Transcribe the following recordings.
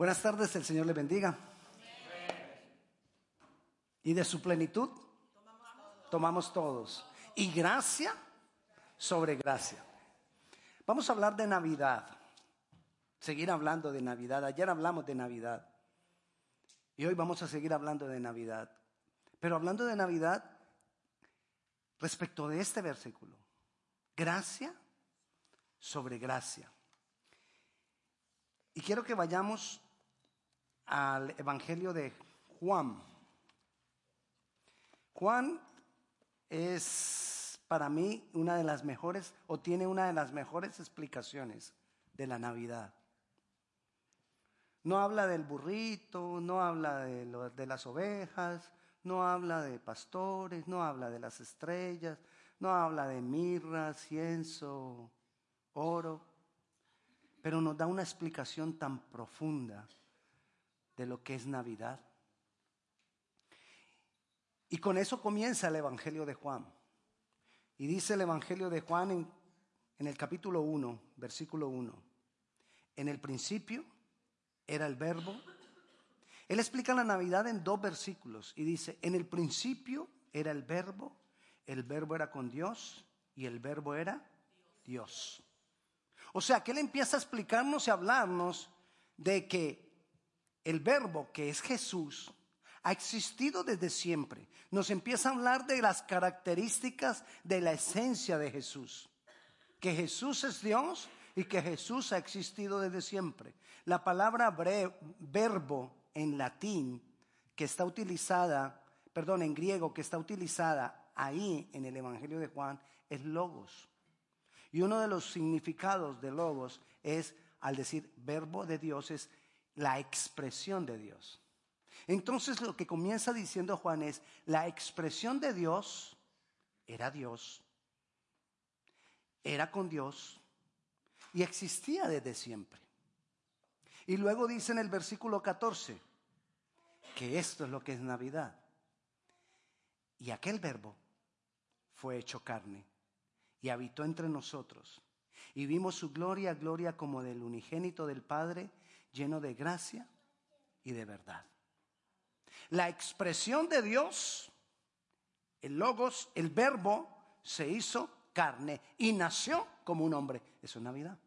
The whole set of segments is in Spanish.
Buenas tardes, el Señor le bendiga. Y de su plenitud tomamos todos. Y gracia sobre gracia. Vamos a hablar de Navidad. Seguir hablando de Navidad. Ayer hablamos de Navidad. Y hoy vamos a seguir hablando de Navidad. Pero hablando de Navidad respecto de este versículo. Gracia sobre gracia. Y quiero que vayamos al Evangelio de Juan. Juan es para mí una de las mejores o tiene una de las mejores explicaciones de la Navidad. No habla del burrito, no habla de, las ovejas, no habla de pastores, no habla de las estrellas, no habla de mirra, cienzo, oro, pero nos da una explicación tan profunda de lo que es Navidad. Y con eso comienza el Evangelio de Juan. Y dice el Evangelio de Juan en, en el capítulo 1, versículo 1. En el principio era el verbo. Él explica la Navidad en dos versículos y dice, en el principio era el verbo, el verbo era con Dios y el verbo era Dios. O sea, que él empieza a explicarnos y hablarnos de que el verbo que es Jesús ha existido desde siempre. Nos empieza a hablar de las características de la esencia de Jesús. Que Jesús es Dios y que Jesús ha existido desde siempre. La palabra verbo en latín que está utilizada, perdón, en griego que está utilizada ahí en el Evangelio de Juan es logos. Y uno de los significados de logos es, al decir verbo de Dios, es la expresión de Dios. Entonces lo que comienza diciendo Juan es, la expresión de Dios era Dios, era con Dios y existía desde siempre. Y luego dice en el versículo 14 que esto es lo que es Navidad. Y aquel verbo fue hecho carne y habitó entre nosotros. Y vimos su gloria, gloria como del unigénito del Padre, lleno de gracia y de verdad. La expresión de Dios, el logos, el verbo, se hizo carne y nació como un hombre. Eso es Navidad.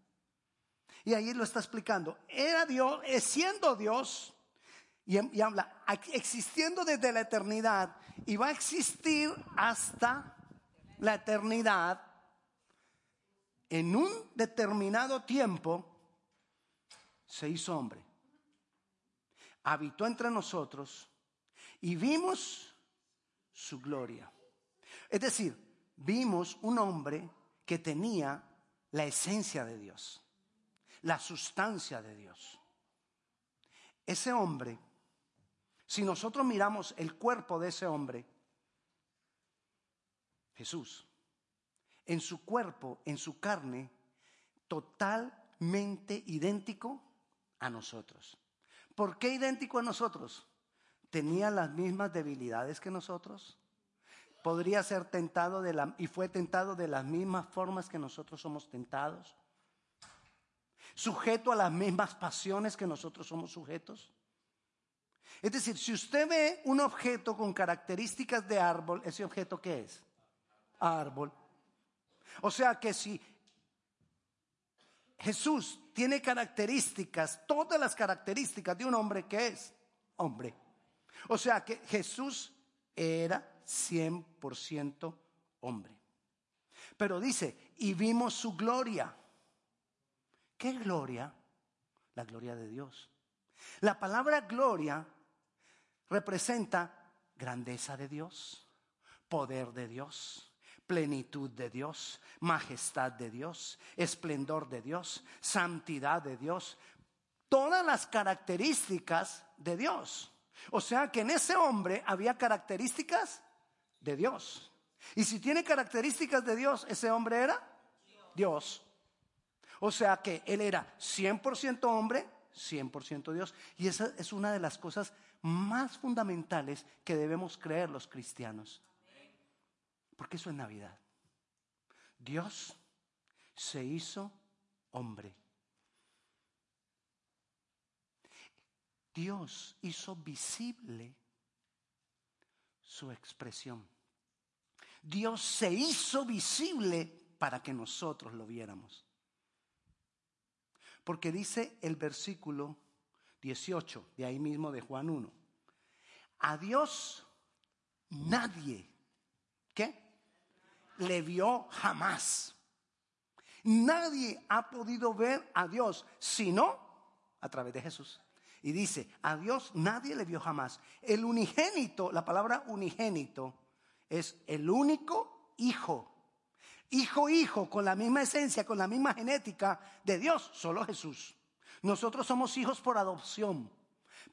Y ahí lo está explicando. Era Dios, es siendo Dios, y, y, habla, existiendo desde la eternidad, y va a existir hasta la eternidad, en un determinado tiempo, se hizo hombre. Habitó entre nosotros y vimos su gloria. Es decir, vimos un hombre que tenía la esencia de Dios, la sustancia de Dios. Ese hombre, si nosotros miramos el cuerpo de ese hombre, Jesús, en su cuerpo, en su carne, totalmente idéntico a nosotros. ¿Por qué idéntico a nosotros? ¿Tenía las mismas debilidades que nosotros? ¿Podría ser tentado de la, y fue tentado de las mismas formas que nosotros somos tentados? ¿Sujeto a las mismas pasiones que nosotros somos sujetos? Es decir, si usted ve un objeto con características de árbol, ¿ese objeto qué es? Árbol. O sea que si Jesús tiene características, todas las características de un hombre que es hombre. O sea que Jesús era 100% hombre. Pero dice, y vimos su gloria. ¿Qué gloria? La gloria de Dios. La palabra gloria representa grandeza de Dios, poder de Dios, plenitud de Dios, majestad de Dios, esplendor de Dios, santidad de Dios, todas las características de Dios. O sea que en ese hombre había características de Dios. Y si tiene características de Dios, ese hombre era Dios. O sea que él era 100% hombre, 100% Dios. Y esa es una de las cosas más fundamentales que debemos creer los cristianos. Porque eso es Navidad. Dios se hizo hombre. Dios hizo visible su expresión. Dios se hizo visible para que nosotros lo viéramos. Porque dice el versículo 18, de ahí mismo de Juan 1, a Dios nadie, ¿qué? Le vio jamás. Nadie ha podido ver a Dios sino a través de Jesús. Y dice, a Dios nadie le vio jamás. El unigénito, la palabra unigénito, es el único hijo. Hijo, hijo, con la misma esencia, con la misma genética de Dios, solo Jesús. Nosotros somos hijos por adopción,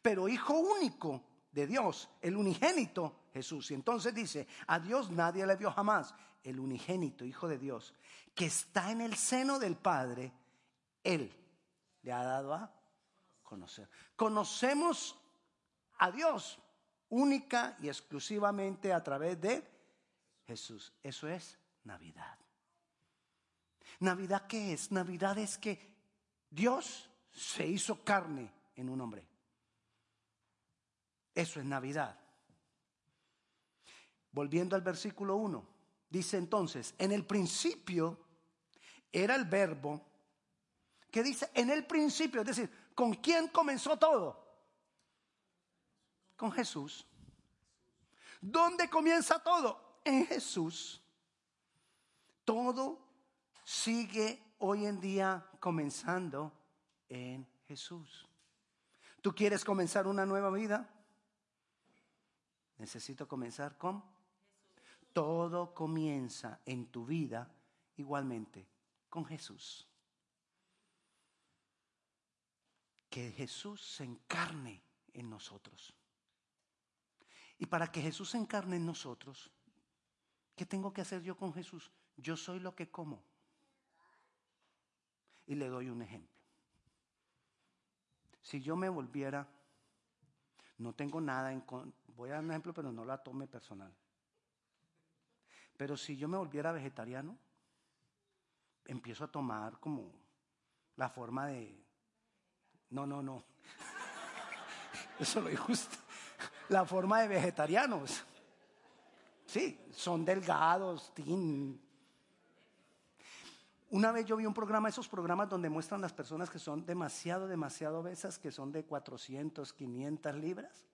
pero hijo único de Dios, el unigénito Jesús. Y entonces dice, a Dios nadie le vio jamás. El unigénito, hijo de Dios, que está en el seno del Padre, Él le ha dado a conocer. Conocemos a Dios única y exclusivamente a través de Jesús. Eso es Navidad. ¿Navidad qué es? Navidad es que Dios se hizo carne en un hombre. Eso es Navidad. Volviendo al versículo 1, dice entonces, en el principio era el verbo, que dice, en el principio, es decir, ¿con quién comenzó todo? Con Jesús. ¿Dónde comienza todo? En Jesús. Todo sigue hoy en día comenzando en Jesús. ¿Tú quieres comenzar una nueva vida? Necesito comenzar con todo comienza en tu vida igualmente con Jesús. Que Jesús se encarne en nosotros. Y para que Jesús se encarne en nosotros, ¿qué tengo que hacer yo con Jesús? Yo soy lo que como. Y le doy un ejemplo. Si yo me volviera, no tengo nada en... Voy a dar un ejemplo, pero no la tome personal. Pero si yo me volviera vegetariano, empiezo a tomar como la forma de... No, no, no. Eso lo injusto. La forma de vegetarianos. Sí, son delgados, tin. Una vez yo vi un programa, esos programas donde muestran las personas que son demasiado, demasiado obesas, que son de 400, 500 libras.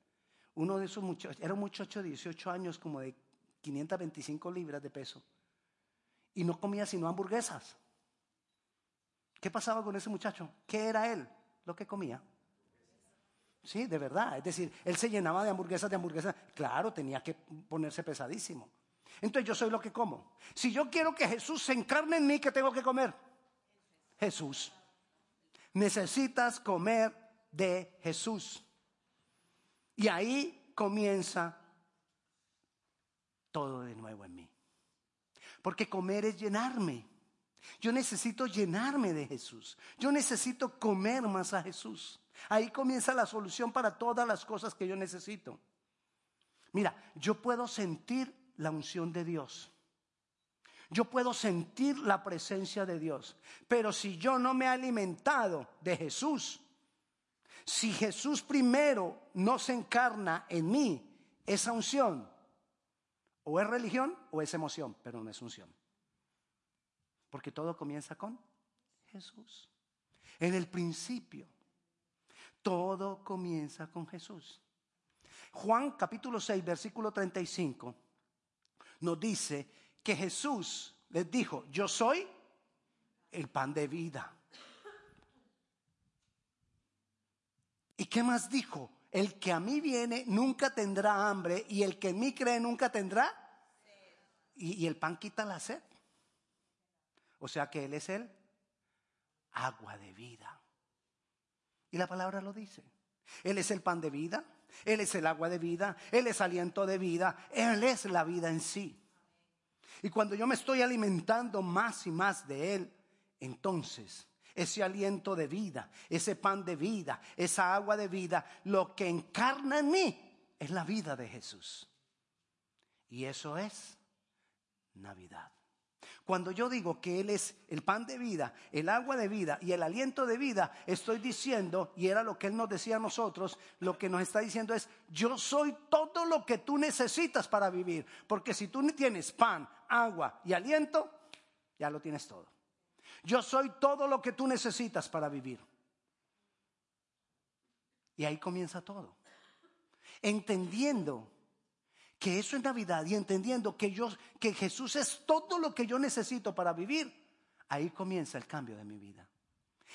Uno de esos muchachos, era un muchacho de 18 años, como de 525 libras de peso. Y no comía sino hamburguesas. ¿Qué pasaba con ese muchacho? ¿Qué era él? Lo que comía. Sí, de verdad. Es decir, él se llenaba de hamburguesas, de hamburguesas. Claro, tenía que ponerse pesadísimo. Entonces yo soy lo que como. Si yo quiero que Jesús se encarne en mí, ¿qué tengo que comer? Jesús. Necesitas comer de Jesús. Y ahí comienza todo de nuevo en mí. Porque comer es llenarme. Yo necesito llenarme de Jesús. Yo necesito comer más a Jesús. Ahí comienza la solución para todas las cosas que yo necesito. Mira, yo puedo sentir la unción de Dios. Yo puedo sentir la presencia de Dios. Pero si yo no me he alimentado de Jesús, si Jesús primero no se encarna en mí, esa unción, o es religión o es emoción, pero no es unción. Porque todo comienza con Jesús. En el principio, todo comienza con Jesús. Juan capítulo 6, versículo 35, nos dice que Jesús les dijo, yo soy el pan de vida. ¿Y qué más dijo? El que a mí viene nunca tendrá hambre y el que en mí cree nunca tendrá. Y, y el pan quita la sed. O sea que Él es el agua de vida. Y la palabra lo dice. Él es el pan de vida, Él es el agua de vida, Él es aliento de vida, Él es la vida en sí. Y cuando yo me estoy alimentando más y más de Él, entonces ese aliento de vida, ese pan de vida, esa agua de vida, lo que encarna en mí es la vida de Jesús. Y eso es Navidad. Cuando yo digo que Él es el pan de vida, el agua de vida y el aliento de vida, estoy diciendo, y era lo que Él nos decía a nosotros, lo que nos está diciendo es, yo soy todo lo que tú necesitas para vivir. Porque si tú tienes pan, agua y aliento, ya lo tienes todo. Yo soy todo lo que tú necesitas para vivir. Y ahí comienza todo. Entendiendo que eso es Navidad y entendiendo que yo que Jesús es todo lo que yo necesito para vivir, ahí comienza el cambio de mi vida.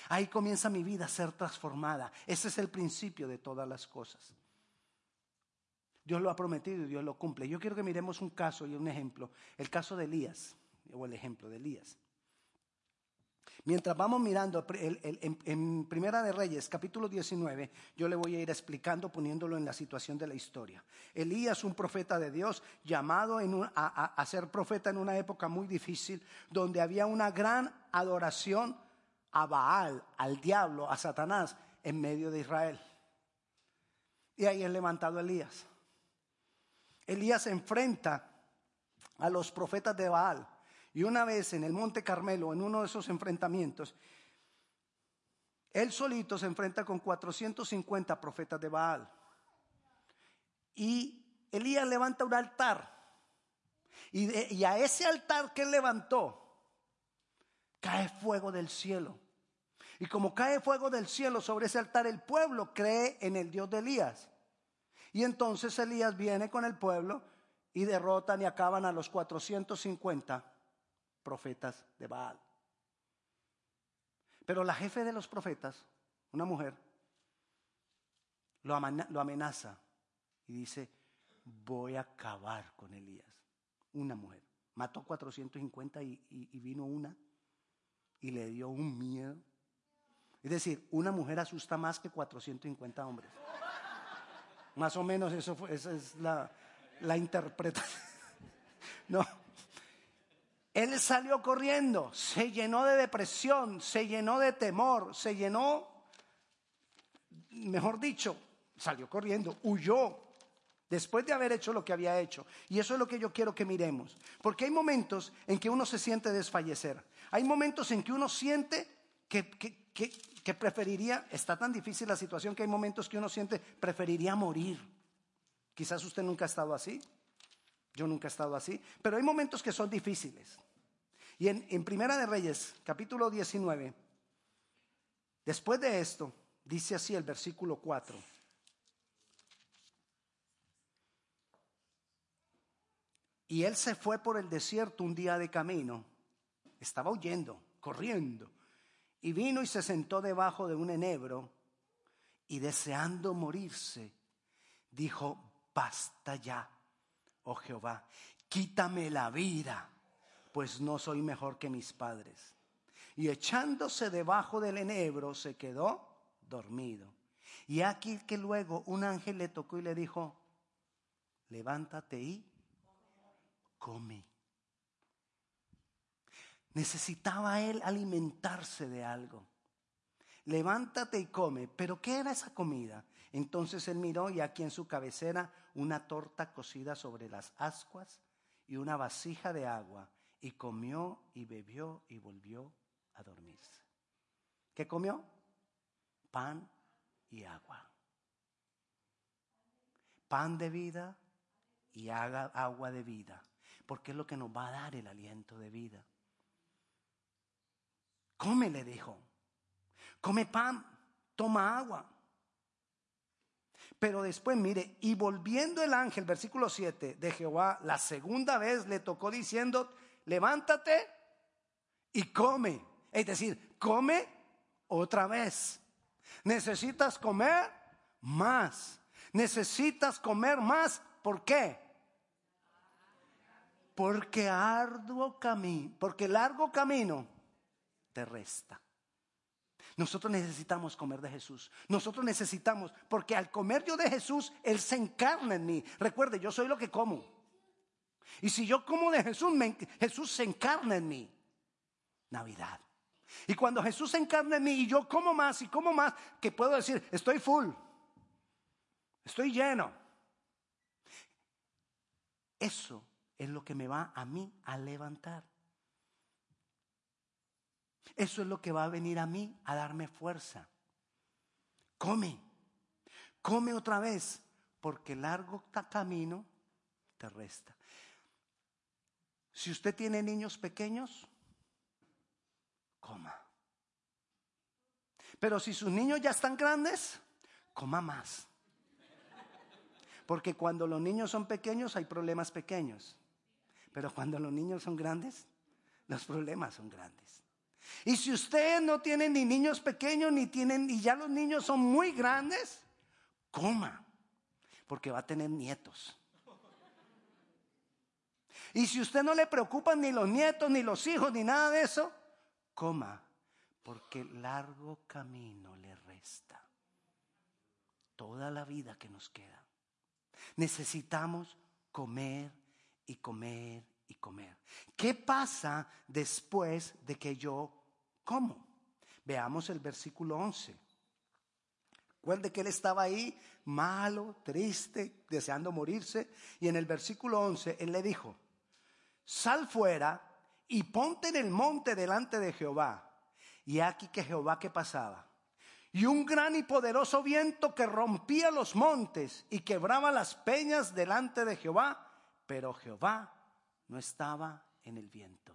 Ahí comienza mi vida a ser transformada. Ese es el principio de todas las cosas. Dios lo ha prometido y Dios lo cumple. Yo quiero que miremos un caso y un ejemplo. El caso de Elías, o el ejemplo de Elías. Mientras vamos mirando en, Primera de Reyes, capítulo 19, yo le voy a ir explicando, poniéndolo en la situación de la historia. Elías, un profeta de Dios, llamado a, ser profeta en una época muy difícil, donde había una gran adoración a Baal, al diablo, a Satanás, en medio de Israel. Y ahí es levantado Elías. Elías se enfrenta a los profetas de Baal y una vez en el Monte Carmelo, en uno de esos enfrentamientos, él solito se enfrenta con 450 profetas de Baal. Y Elías levanta un altar. Y, a ese altar que él levantó, cae fuego del cielo. Y como cae fuego del cielo sobre ese altar, el pueblo cree en el Dios de Elías. Y entonces Elías viene con el pueblo y derrotan y acaban a los 450 profetas de Baal. Pero la jefe de los profetas, una mujer, lo amenaza y dice, voy a acabar con Elías. Una mujer. Mató 450 y, y, vino una y le dio un miedo. Es decir, una mujer asusta más que 450 hombres. Más o menos eso fue, esa es la, la interpretación. No, él salió corriendo, se llenó de depresión, se llenó de temor, se llenó, mejor dicho, salió corriendo, huyó después de haber hecho lo que había hecho. Y eso es lo que yo quiero que miremos. Porque hay momentos en que uno se siente desfallecer. Hay momentos en que uno siente que, que, preferiría, está tan difícil la situación que hay momentos que uno siente, preferiría morir. Quizás usted nunca ha estado así. Yo nunca he estado así, pero hay momentos que son difíciles. Y en, Primera de Reyes, capítulo 19, después de esto, dice así el versículo 4. Y él se fue por el desierto un día de camino. Estaba huyendo, corriendo. Y vino y se sentó debajo de un enebro. Y deseando morirse, dijo, basta ya oh Jehová, quítame la vida, pues no soy mejor que mis padres. Y echándose debajo del enebro se quedó dormido. Y aquí que luego un ángel le tocó y le dijo, levántate y come. Necesitaba él alimentarse de algo. Levántate y come. Pero ¿qué era esa comida? Entonces él miró y aquí en su cabecera una torta cocida sobre las ascuas y una vasija de agua, y comió y bebió y volvió a dormirse. ¿Qué comió? Pan y agua. Pan de vida y agua de vida, porque es lo que nos va a dar el aliento de vida. Come, le dijo. Come pan, toma agua. Pero después, mire, y volviendo el ángel, versículo 7 de Jehová, la segunda vez le tocó diciendo, levántate y come. Es decir, come otra vez. Necesitas comer más. Necesitas comer más. ¿Por qué? Porque arduo camino, porque largo camino te resta. Nosotros necesitamos comer de Jesús. Nosotros necesitamos, porque al comer yo de Jesús, Él se encarna en mí. Recuerde, yo soy lo que como. Y si yo como de Jesús, Jesús se encarna en mí. Navidad. Y cuando Jesús se encarna en mí y yo como más y como más, que puedo decir, estoy full, estoy lleno. Eso es lo que me va a mí a levantar. Eso es lo que va a venir a mí a darme fuerza. Come, come otra vez, porque largo camino te resta. Si usted tiene niños pequeños, coma. Pero si sus niños ya están grandes, coma más. Porque cuando los niños son pequeños hay problemas pequeños. Pero cuando los niños son grandes, los problemas son grandes. Y si usted no tiene ni niños pequeños, ni tienen, y ya los niños son muy grandes, coma. Porque va a tener nietos. Y si usted no le preocupan ni los nietos, ni los hijos, ni nada de eso, coma porque largo camino le resta. Toda la vida que nos queda. Necesitamos comer y comer y comer. ¿Qué pasa después de que yo como? Veamos el versículo 11. Recuerde que él estaba ahí malo, triste, deseando morirse. Y en el versículo 11 él le dijo, sal fuera y ponte en el monte delante de Jehová. Y aquí que Jehová que pasaba. Y un gran y poderoso viento que rompía los montes y quebraba las peñas delante de Jehová, pero Jehová no estaba en el viento.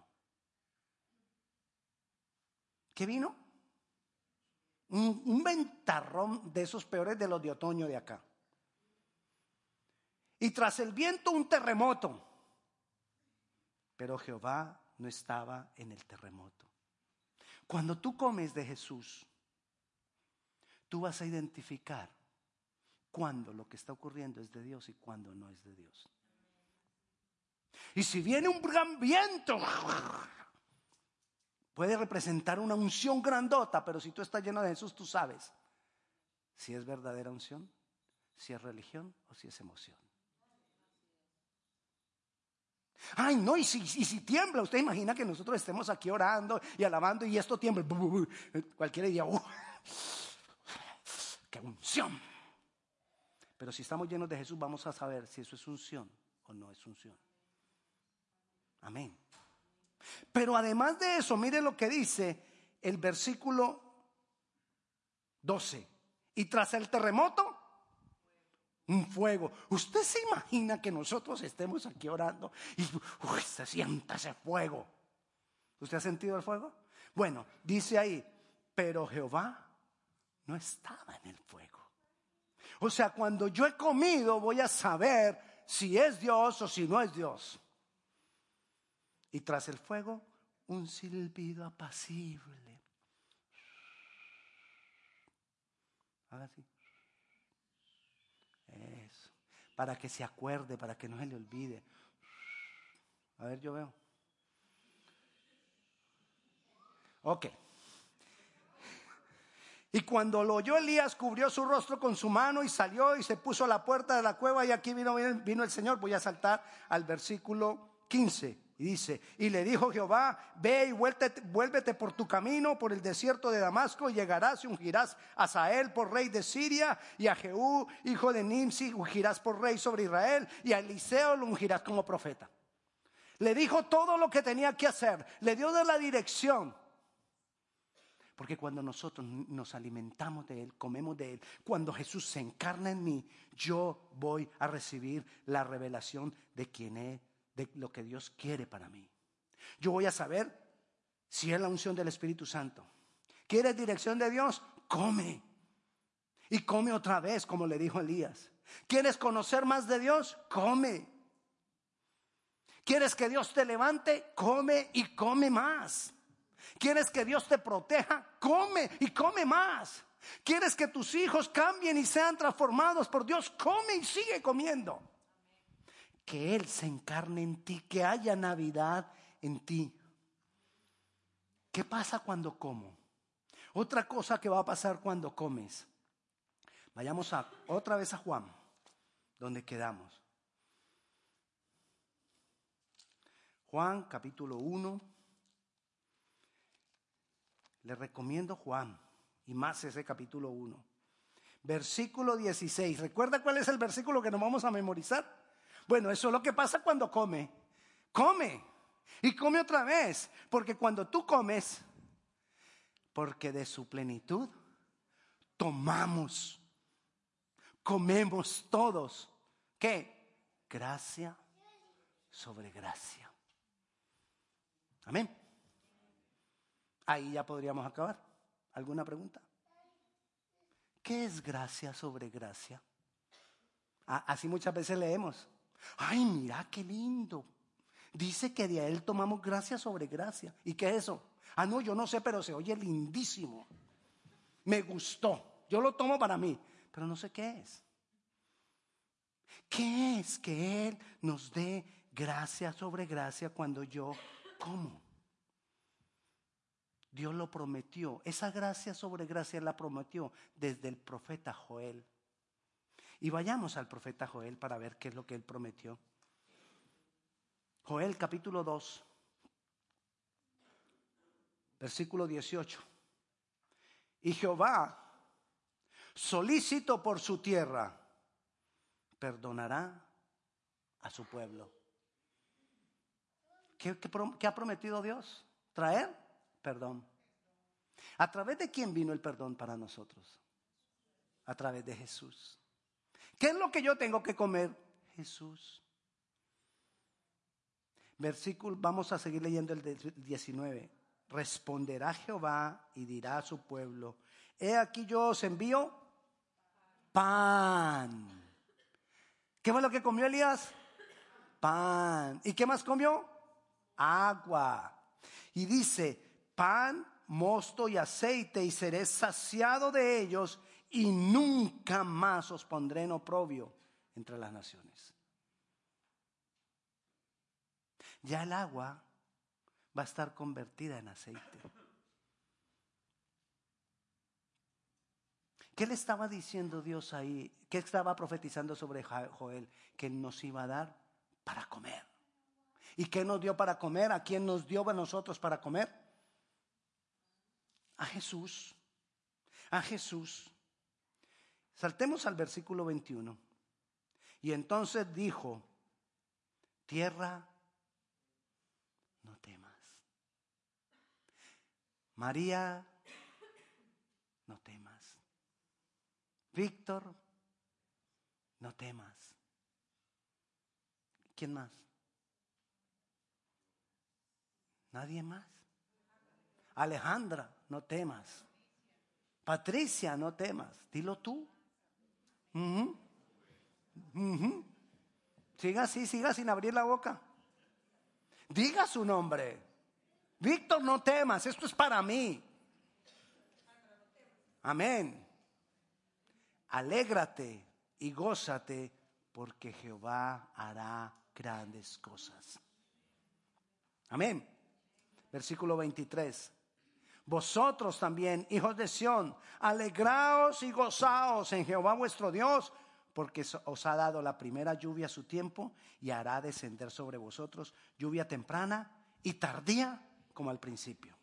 ¿Qué vino? Un, ventarrón de esos peores de los de otoño de acá. Y tras el viento un terremoto. Pero Jehová no estaba en el terremoto. Cuando tú comes de Jesús, tú vas a identificar cuándo lo que está ocurriendo es de Dios y cuándo no es de Dios. Y si viene un gran viento, puede representar una unción grandota, pero si tú estás lleno de Jesús, tú sabes si es verdadera unción, si es religión o si es emoción. Ay, no, y si, si tiembla, usted imagina que nosotros estemos aquí orando y alabando y esto tiembla. Cualquiera diría, uh, qué unción. Pero si estamos llenos de Jesús, vamos a saber si eso es unción o no es unción. Amén. Pero además de eso, mire lo que dice el versículo 12. Y tras el terremoto, un fuego. ¿Usted se imagina que nosotros estemos aquí orando y se sienta ese fuego? ¿Usted ha sentido el fuego? Bueno, dice ahí, pero Jehová no estaba en el fuego. O sea, cuando yo he comido voy a saber si es Dios o si no es Dios. Y tras el fuego, un silbido apacible. Haga así. Eso. Para que se acuerde, para que no se le olvide. A ver, yo veo. Ok. Y cuando lo oyó Elías, cubrió su rostro con su mano y salió y se puso a la puerta de la cueva y aquí vino, vino el Señor. Voy a saltar al versículo 15. Y dice, y le dijo Jehová, ve y vuélvete, por tu camino, por el desierto de Damasco, y llegarás y ungirás a Sael por rey de Siria, y a Jehú, hijo de Nimsi, ungirás por rey sobre Israel, y a Eliseo lo ungirás como profeta. Le dijo todo lo que tenía que hacer, le dio de la dirección. Porque cuando nosotros nos alimentamos de Él, comemos de Él, cuando Jesús se encarna en mí, yo voy a recibir la revelación de quién es de lo que Dios quiere para mí. Yo voy a saber si es la unción del Espíritu Santo. ¿Quieres dirección de Dios? Come. Y come otra vez, como le dijo Elías. ¿Quieres conocer más de Dios? Come. ¿Quieres que Dios te levante? Come y come más. ¿Quieres que Dios te proteja? Come y come más. ¿Quieres que tus hijos cambien y sean transformados por Dios? Come y sigue comiendo que Él se encarne en ti, que haya Navidad en ti. ¿Qué pasa cuando como? Otra cosa que va a pasar cuando comes. Vayamos a, otra vez a Juan, donde quedamos. Juan capítulo 1. Le recomiendo Juan y más ese capítulo 1. Versículo 16. ¿Recuerda cuál es el versículo que nos vamos a memorizar? Bueno, eso es lo que pasa cuando come. Come. Y come otra vez. Porque cuando tú comes, porque de su plenitud tomamos, comemos todos. ¿Qué? Gracia sobre gracia. Amén. Ahí ya podríamos acabar. ¿Alguna pregunta? ¿Qué es gracia sobre gracia? Así muchas veces leemos. Ay, mira qué lindo. Dice que de él tomamos gracia sobre gracia. ¿Y qué es eso? Ah, no, yo no sé, pero se oye lindísimo. Me gustó. Yo lo tomo para mí, pero no sé qué es. ¿Qué es que Él nos dé gracia sobre gracia cuando yo como? Dios lo prometió. Esa gracia sobre gracia la prometió desde el profeta Joel. Y vayamos al profeta Joel para ver qué es lo que él prometió. Joel capítulo 2, versículo 18. Y Jehová, solícito por su tierra, perdonará a su pueblo. ¿Qué, qué ha prometido Dios? Traer perdón. ¿A través de quién vino el perdón para nosotros? A través de Jesús. ¿Qué es lo que yo tengo que comer? Jesús. Versículo, vamos a seguir leyendo el 19. Responderá Jehová y dirá a su pueblo, he aquí yo os envío pan. ¿Qué fue lo que comió Elías? Pan. ¿Y qué más comió? Agua. Y dice, pan, mosto y aceite, y seré saciado de ellos, y nunca más os pondré en oprobio entre las naciones. Ya el agua va a estar convertida en aceite. ¿Qué le estaba diciendo Dios ahí? ¿Qué estaba profetizando sobre Joel? Que nos iba a dar para comer. ¿Y qué nos dio para comer? ¿A quién nos dio a nosotros para comer? A Jesús. A Jesús. Saltemos al versículo 21. Y entonces dijo, tierra, no temas. María, no temas. Víctor, no temas. ¿Quién más? ¿Nadie más? Alejandra, no temas. Patricia, no temas. Dilo tú. Siga así, siga sin abrir la boca. Diga su nombre. Víctor, no temas, esto es para mí. Amén. Alégrate y gózate porque Jehová hará grandes cosas. Amén. Versículo 23. Vosotros también, hijos de Sión, alegraos y gozaos en Jehová vuestro Dios, porque os ha dado la primera lluvia a su tiempo y hará descender sobre vosotros lluvia temprana y tardía como al principio.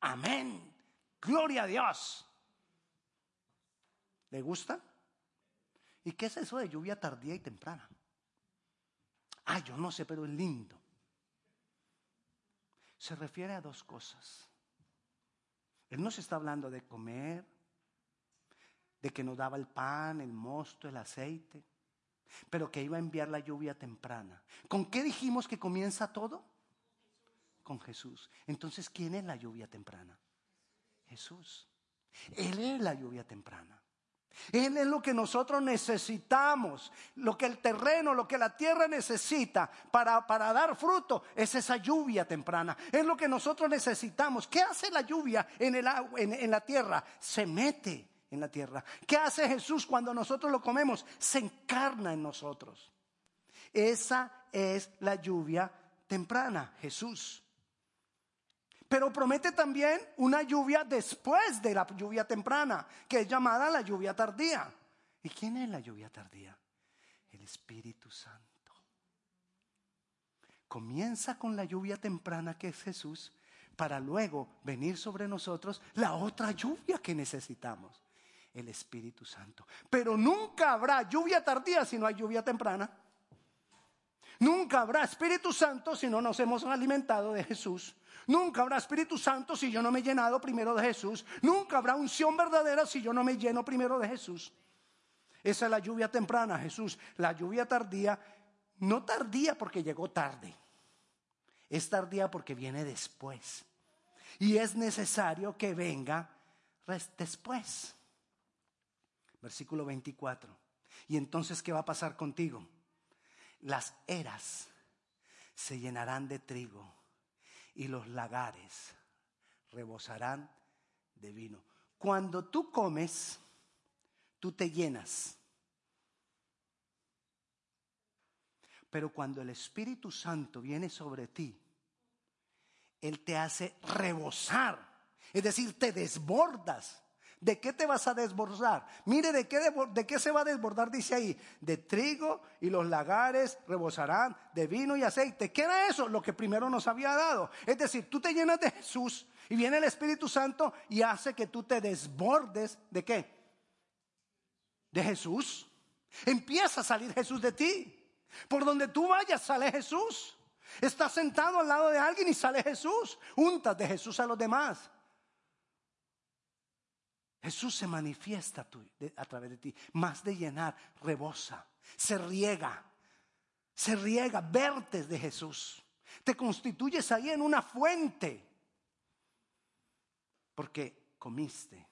Amén. Gloria a Dios. ¿Le gusta? ¿Y qué es eso de lluvia tardía y temprana? Ah, yo no sé, pero es lindo. Se refiere a dos cosas. Él nos está hablando de comer, de que nos daba el pan, el mosto, el aceite, pero que iba a enviar la lluvia temprana. ¿Con qué dijimos que comienza todo? Con Jesús. Entonces, ¿quién es la lluvia temprana? Jesús. Él es la lluvia temprana. Él es lo que nosotros necesitamos, lo que el terreno, lo que la tierra necesita para, dar fruto, es esa lluvia temprana. Es lo que nosotros necesitamos. ¿Qué hace la lluvia en, el, en la tierra? Se mete en la tierra. ¿Qué hace Jesús cuando nosotros lo comemos? Se encarna en nosotros. Esa es la lluvia temprana, Jesús. Pero promete también una lluvia después de la lluvia temprana, que es llamada la lluvia tardía. ¿Y quién es la lluvia tardía? El Espíritu Santo. Comienza con la lluvia temprana que es Jesús, para luego venir sobre nosotros la otra lluvia que necesitamos, el Espíritu Santo. Pero nunca habrá lluvia tardía si no hay lluvia temprana. Nunca habrá Espíritu Santo si no nos hemos alimentado de Jesús. Nunca habrá Espíritu Santo si yo no me he llenado primero de Jesús. Nunca habrá unción verdadera si yo no me lleno primero de Jesús. Esa es la lluvia temprana, Jesús. La lluvia tardía, no tardía porque llegó tarde. Es tardía porque viene después. Y es necesario que venga después. Versículo 24. Y entonces, ¿qué va a pasar contigo? Las eras se llenarán de trigo y los lagares rebosarán de vino. Cuando tú comes, tú te llenas. Pero cuando el Espíritu Santo viene sobre ti, Él te hace rebosar. Es decir, te desbordas. ¿De qué te vas a desbordar? Mire, ¿de qué, ¿de qué se va a desbordar? Dice ahí, de trigo y los lagares rebosarán de vino y aceite. ¿Qué era eso? Lo que primero nos había dado. Es decir, tú te llenas de Jesús y viene el Espíritu Santo y hace que tú te desbordes de qué? De Jesús. Empieza a salir Jesús de ti. Por donde tú vayas sale Jesús. Estás sentado al lado de alguien y sale Jesús. Untas de Jesús a los demás. Jesús se manifiesta a través de ti, más de llenar, rebosa, se riega, se riega, vertes de Jesús. Te constituyes ahí en una fuente, porque comiste,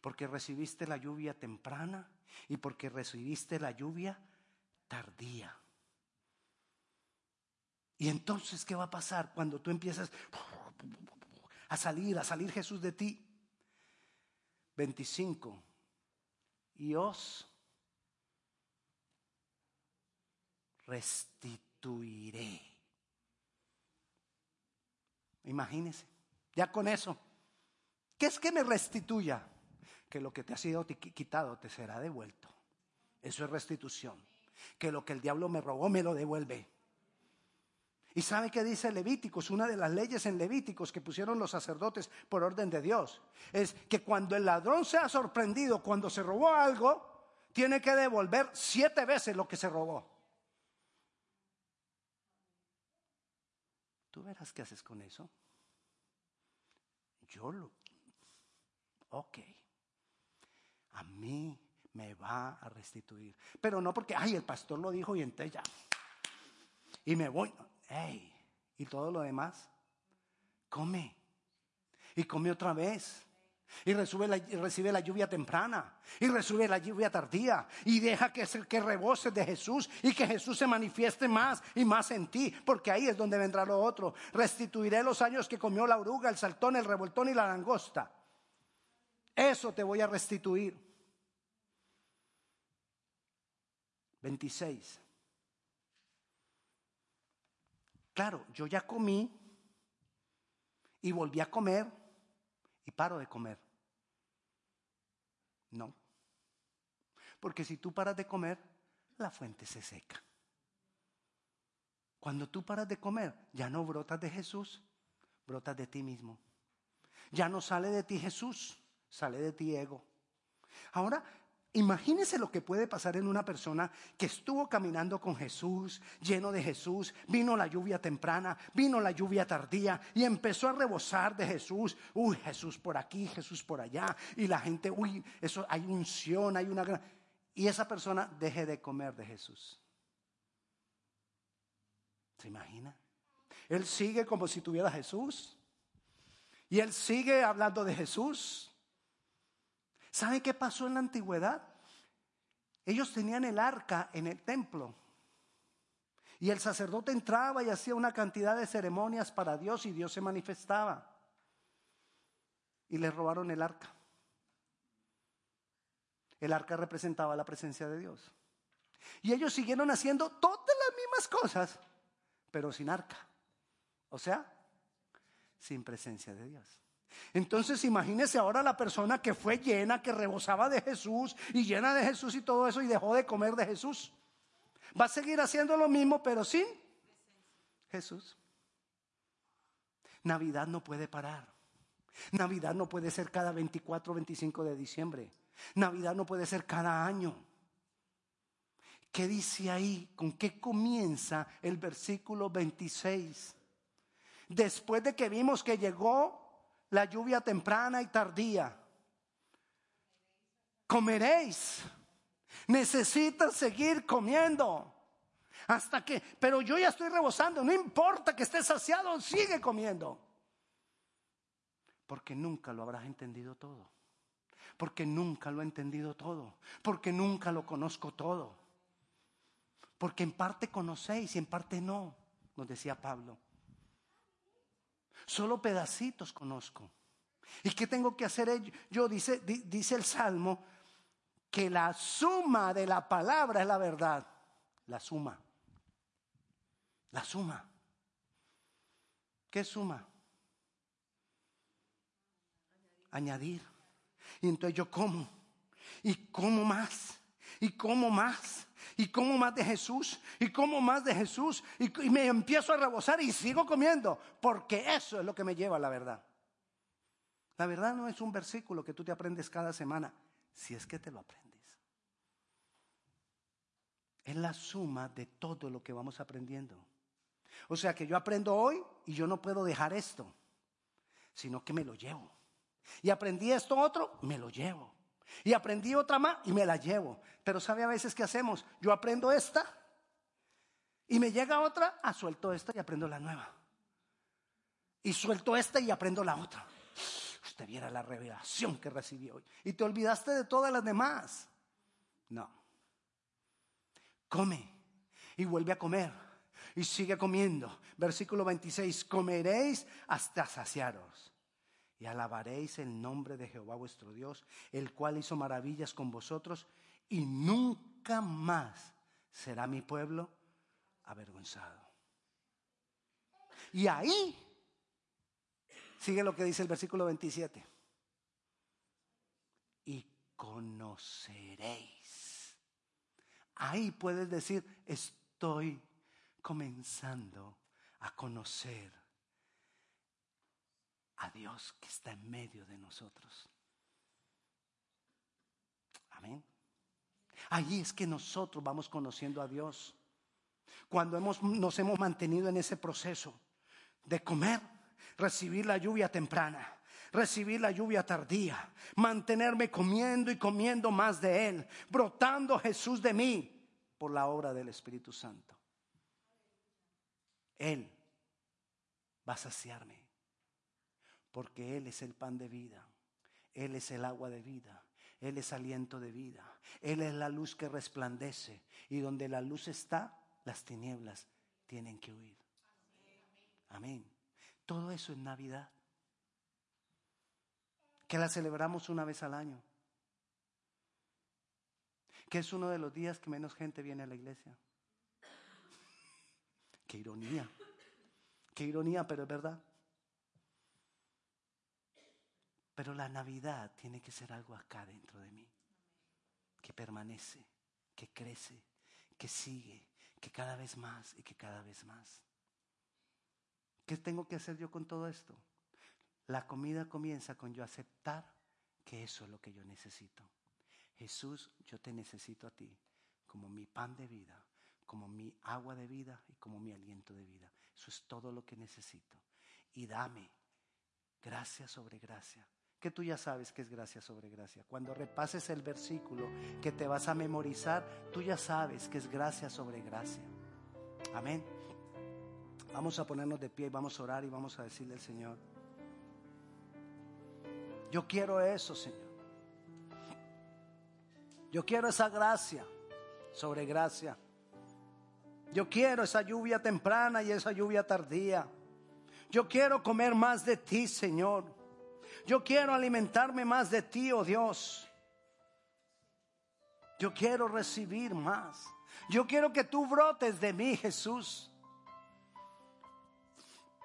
porque recibiste la lluvia temprana y porque recibiste la lluvia tardía. Y entonces, ¿qué va a pasar cuando tú empiezas a salir, a salir Jesús de ti? 25. Y os restituiré. Imagínese, ya con eso. ¿Qué es que me restituya? Que lo que te ha sido quitado te será devuelto. Eso es restitución. Que lo que el diablo me robó me lo devuelve. ¿Y sabe qué dice Levíticos? Una de las leyes en Levíticos que pusieron los sacerdotes por orden de Dios es que cuando el ladrón sea sorprendido, cuando se robó algo, tiene que devolver siete veces lo que se robó. ¿Tú verás qué haces con eso? Yo lo... Ok. A mí me va a restituir. Pero no porque, ay, el pastor lo dijo y entonces ya. Y me voy. ¿Y todo lo demás? Come. Y come otra vez. Y recibe la, recibe la lluvia temprana. Y recibe la lluvia tardía. Y deja que, que rebose de Jesús. Y que Jesús se manifieste más y más en ti. Porque ahí es donde vendrá lo otro. Restituiré los años que comió la oruga, el saltón, el revoltón y la langosta. Eso te voy a restituir. 26. Claro, yo ya comí y volví a comer y paro de comer. No. Porque si tú paras de comer, la fuente se seca. Cuando tú paras de comer, ya no brotas de Jesús, brotas de ti mismo. Ya no sale de ti Jesús, sale de ti ego. Ahora, Imagínese lo que puede pasar en una persona que estuvo caminando con Jesús, lleno de Jesús, vino la lluvia temprana, vino la lluvia tardía y empezó a rebosar de Jesús. Uy, Jesús por aquí, Jesús por allá. Y la gente, uy, eso hay unción, hay una gran... Y esa persona deje de comer de Jesús. ¿Se imagina? Él sigue como si tuviera Jesús. Y él sigue hablando de Jesús. ¿Sabe qué pasó en la antigüedad? Ellos tenían el arca en el templo. Y el sacerdote entraba y hacía una cantidad de ceremonias para Dios y Dios se manifestaba. Y le robaron el arca. El arca representaba la presencia de Dios. Y ellos siguieron haciendo todas las mismas cosas, pero sin arca. O sea, sin presencia de Dios. Entonces imagínese ahora la persona que fue llena, que rebosaba de Jesús y llena de Jesús y todo eso y dejó de comer de Jesús. Va a seguir haciendo lo mismo, pero sin Jesús. Navidad no puede parar. Navidad no puede ser cada 24 o 25 de diciembre. Navidad no puede ser cada año. ¿Qué dice ahí? ¿Con qué comienza el versículo 26? Después de que vimos que llegó la lluvia temprana y tardía, comeréis. Necesitas seguir comiendo. Hasta que, pero yo ya estoy rebosando, no importa que estés saciado, sigue comiendo. Porque nunca lo habrás entendido todo. Porque nunca lo he entendido todo. Porque nunca lo conozco todo. Porque en parte conocéis y en parte no, nos decía Pablo. Solo pedacitos conozco. ¿Y qué tengo que hacer yo? Dice, dice el Salmo que la suma de la palabra es la verdad. La suma. La suma. ¿Qué suma? Añadir. Y entonces yo como. Y como más. Y como más. Y como más de Jesús. Y como más de Jesús. Y, y me empiezo a rebosar y sigo comiendo. Porque eso es lo que me lleva a la verdad. La verdad no es un versículo que tú te aprendes cada semana. Si es que te lo aprendes. Es la suma de todo lo que vamos aprendiendo. O sea que yo aprendo hoy y yo no puedo dejar esto, sino que me lo llevo. Y aprendí esto otro, me lo llevo. Y aprendí otra más y me la llevo. Pero ¿sabe a veces qué hacemos? Yo aprendo esta y me llega otra, ah, suelto esta y aprendo la nueva. Y suelto esta y aprendo la otra. Usted viera la revelación que recibí hoy. Y te olvidaste de todas las demás. No. Come y vuelve a comer y sigue comiendo. Versículo 26, comeréis hasta saciaros y alabaréis el nombre de Jehová vuestro Dios, el cual hizo maravillas con vosotros y nunca más será mi pueblo avergonzado. Y ahí sigue lo que dice el versículo 27. Y conoceréis. Ahí puedes decir, estoy comenzando a conocer a Dios que está en medio de nosotros. Amén. Ahí es que nosotros vamos conociendo a Dios. Cuando hemos, nos hemos mantenido en ese proceso de comer, recibir la lluvia temprana, recibir la lluvia tardía, mantenerme comiendo y comiendo más de Él, brotando Jesús de mí por la obra del Espíritu Santo. Él va a saciarme, porque Él es el pan de vida, Él es el agua de vida, Él es aliento de vida, Él es la luz que resplandece, y donde la luz está, las tinieblas tienen que huir. Amén. Todo eso es Navidad, que la celebramos una vez al año, que es uno de los días que menos gente viene a la iglesia. Qué ironía. Qué ironía, pero es verdad. Pero la Navidad tiene que ser algo acá dentro de mí, que permanece, que crece, que sigue, que cada vez más y que cada vez más. ¿Qué tengo que hacer yo con todo esto? La comida comienza con yo aceptar que eso es lo que yo necesito. Jesús, yo te necesito a ti como mi pan de vida, como mi agua de vida y como mi aliento de vida. Eso es todo lo que necesito. Y dame gracia sobre gracia. Que tú ya sabes que es gracia sobre gracia. Cuando repases el versículo que te vas a memorizar, tú ya sabes que es gracia sobre gracia. Amén. Vamos a ponernos de pie y vamos a orar y vamos a decirle al Señor. Yo quiero eso, Señor. Yo quiero esa gracia sobre gracia. Yo quiero esa lluvia temprana y esa lluvia tardía. Yo quiero comer más de ti, Señor. Yo quiero alimentarme más de ti, oh Dios. Yo quiero recibir más. Yo quiero que tú brotes de mí, Jesús.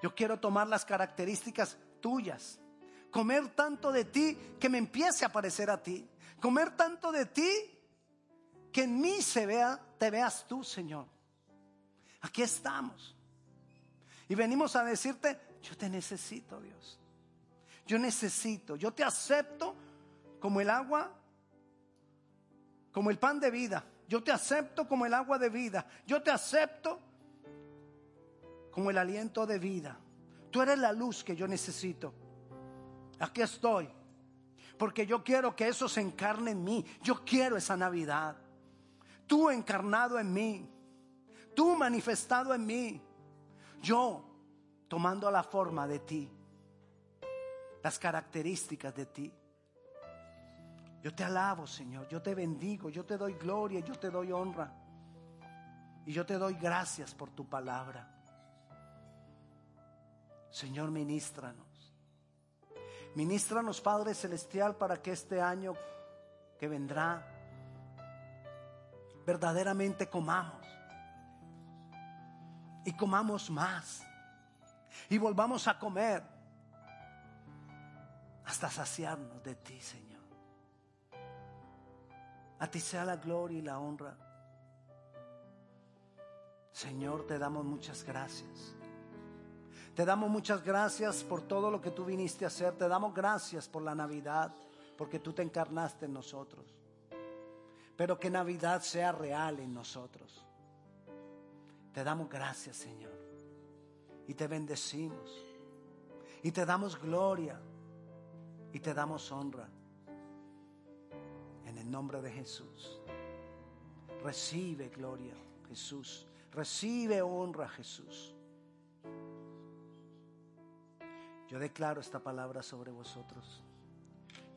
Yo quiero tomar las características tuyas. Comer tanto de ti que me empiece a parecer a ti. Comer tanto de ti que en mí se vea, te veas tú, Señor. Aquí estamos. Y venimos a decirte, yo te necesito, Dios. Yo necesito, yo te acepto como el agua, como el pan de vida, Yo te acepto como el agua de vida. Yo te acepto como el aliento de vida. Tú eres la luz que yo necesito. Aquí estoy. Porque yo quiero que eso se encarne en mí. Yo quiero esa Navidad. Tú encarnado en mí. Tú manifestado en mí. Yo tomando la forma de ti. Las características de ti. Yo te alabo, Señor. Yo te bendigo. Yo te doy gloria. Yo te doy honra. Y yo te doy gracias por tu palabra. Señor, ministranos. Ministranos, Padre Celestial, para que este año que vendrá verdaderamente comamos. Y comamos más. Y volvamos a comer hasta saciarnos de ti, Señor. A ti sea la gloria y la honra. Señor, te damos muchas gracias. Te damos muchas gracias por todo lo que tú viniste a hacer. Te damos gracias por la Navidad, porque tú te encarnaste en nosotros. Pero que Navidad sea real en nosotros. Te damos gracias, Señor. Y te bendecimos. Y te damos gloria. Y te damos honra en el nombre de Jesús. Recibe gloria, Jesús. Recibe honra, Jesús. Yo declaro esta palabra sobre vosotros.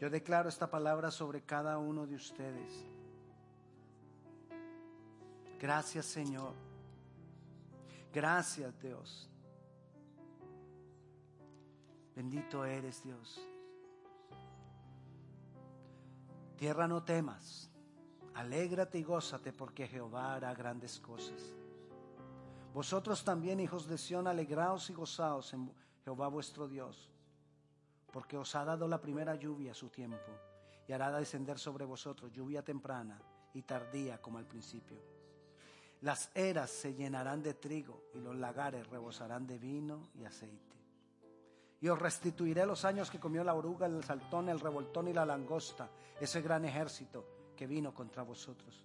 Yo declaro esta palabra sobre cada uno de ustedes. Gracias Señor. Gracias Dios. Bendito eres Dios. Tierra no temas, alégrate y gózate porque Jehová hará grandes cosas. Vosotros también, hijos de Sión, alegraos y gozaos en Jehová vuestro Dios, porque os ha dado la primera lluvia a su tiempo, y hará descender sobre vosotros lluvia temprana y tardía como al principio. Las eras se llenarán de trigo y los lagares rebosarán de vino y aceite. Y os restituiré los años que comió la oruga, el saltón, el revoltón y la langosta, ese gran ejército que vino contra vosotros.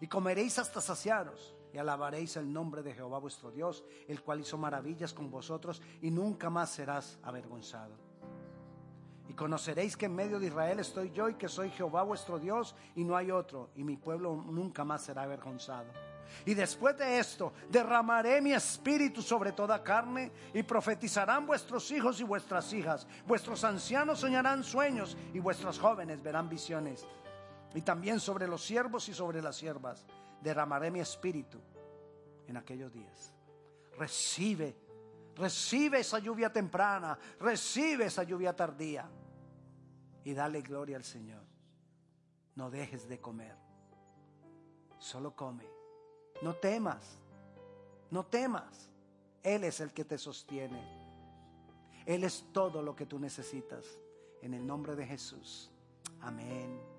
Y comeréis hasta saciaros y alabaréis el nombre de Jehová vuestro Dios, el cual hizo maravillas con vosotros y nunca más serás avergonzado. Y conoceréis que en medio de Israel estoy yo y que soy Jehová vuestro Dios y no hay otro, y mi pueblo nunca más será avergonzado. Y después de esto derramaré mi espíritu sobre toda carne y profetizarán vuestros hijos y vuestras hijas. Vuestros ancianos soñarán sueños y vuestros jóvenes verán visiones. Y también sobre los siervos y sobre las siervas derramaré mi espíritu en aquellos días. Recibe, recibe esa lluvia temprana, recibe esa lluvia tardía y dale gloria al Señor. No dejes de comer, solo come no temas, no temas. Él es el que te sostiene. Él es todo lo que tú necesitas. En el nombre de Jesús. Amén.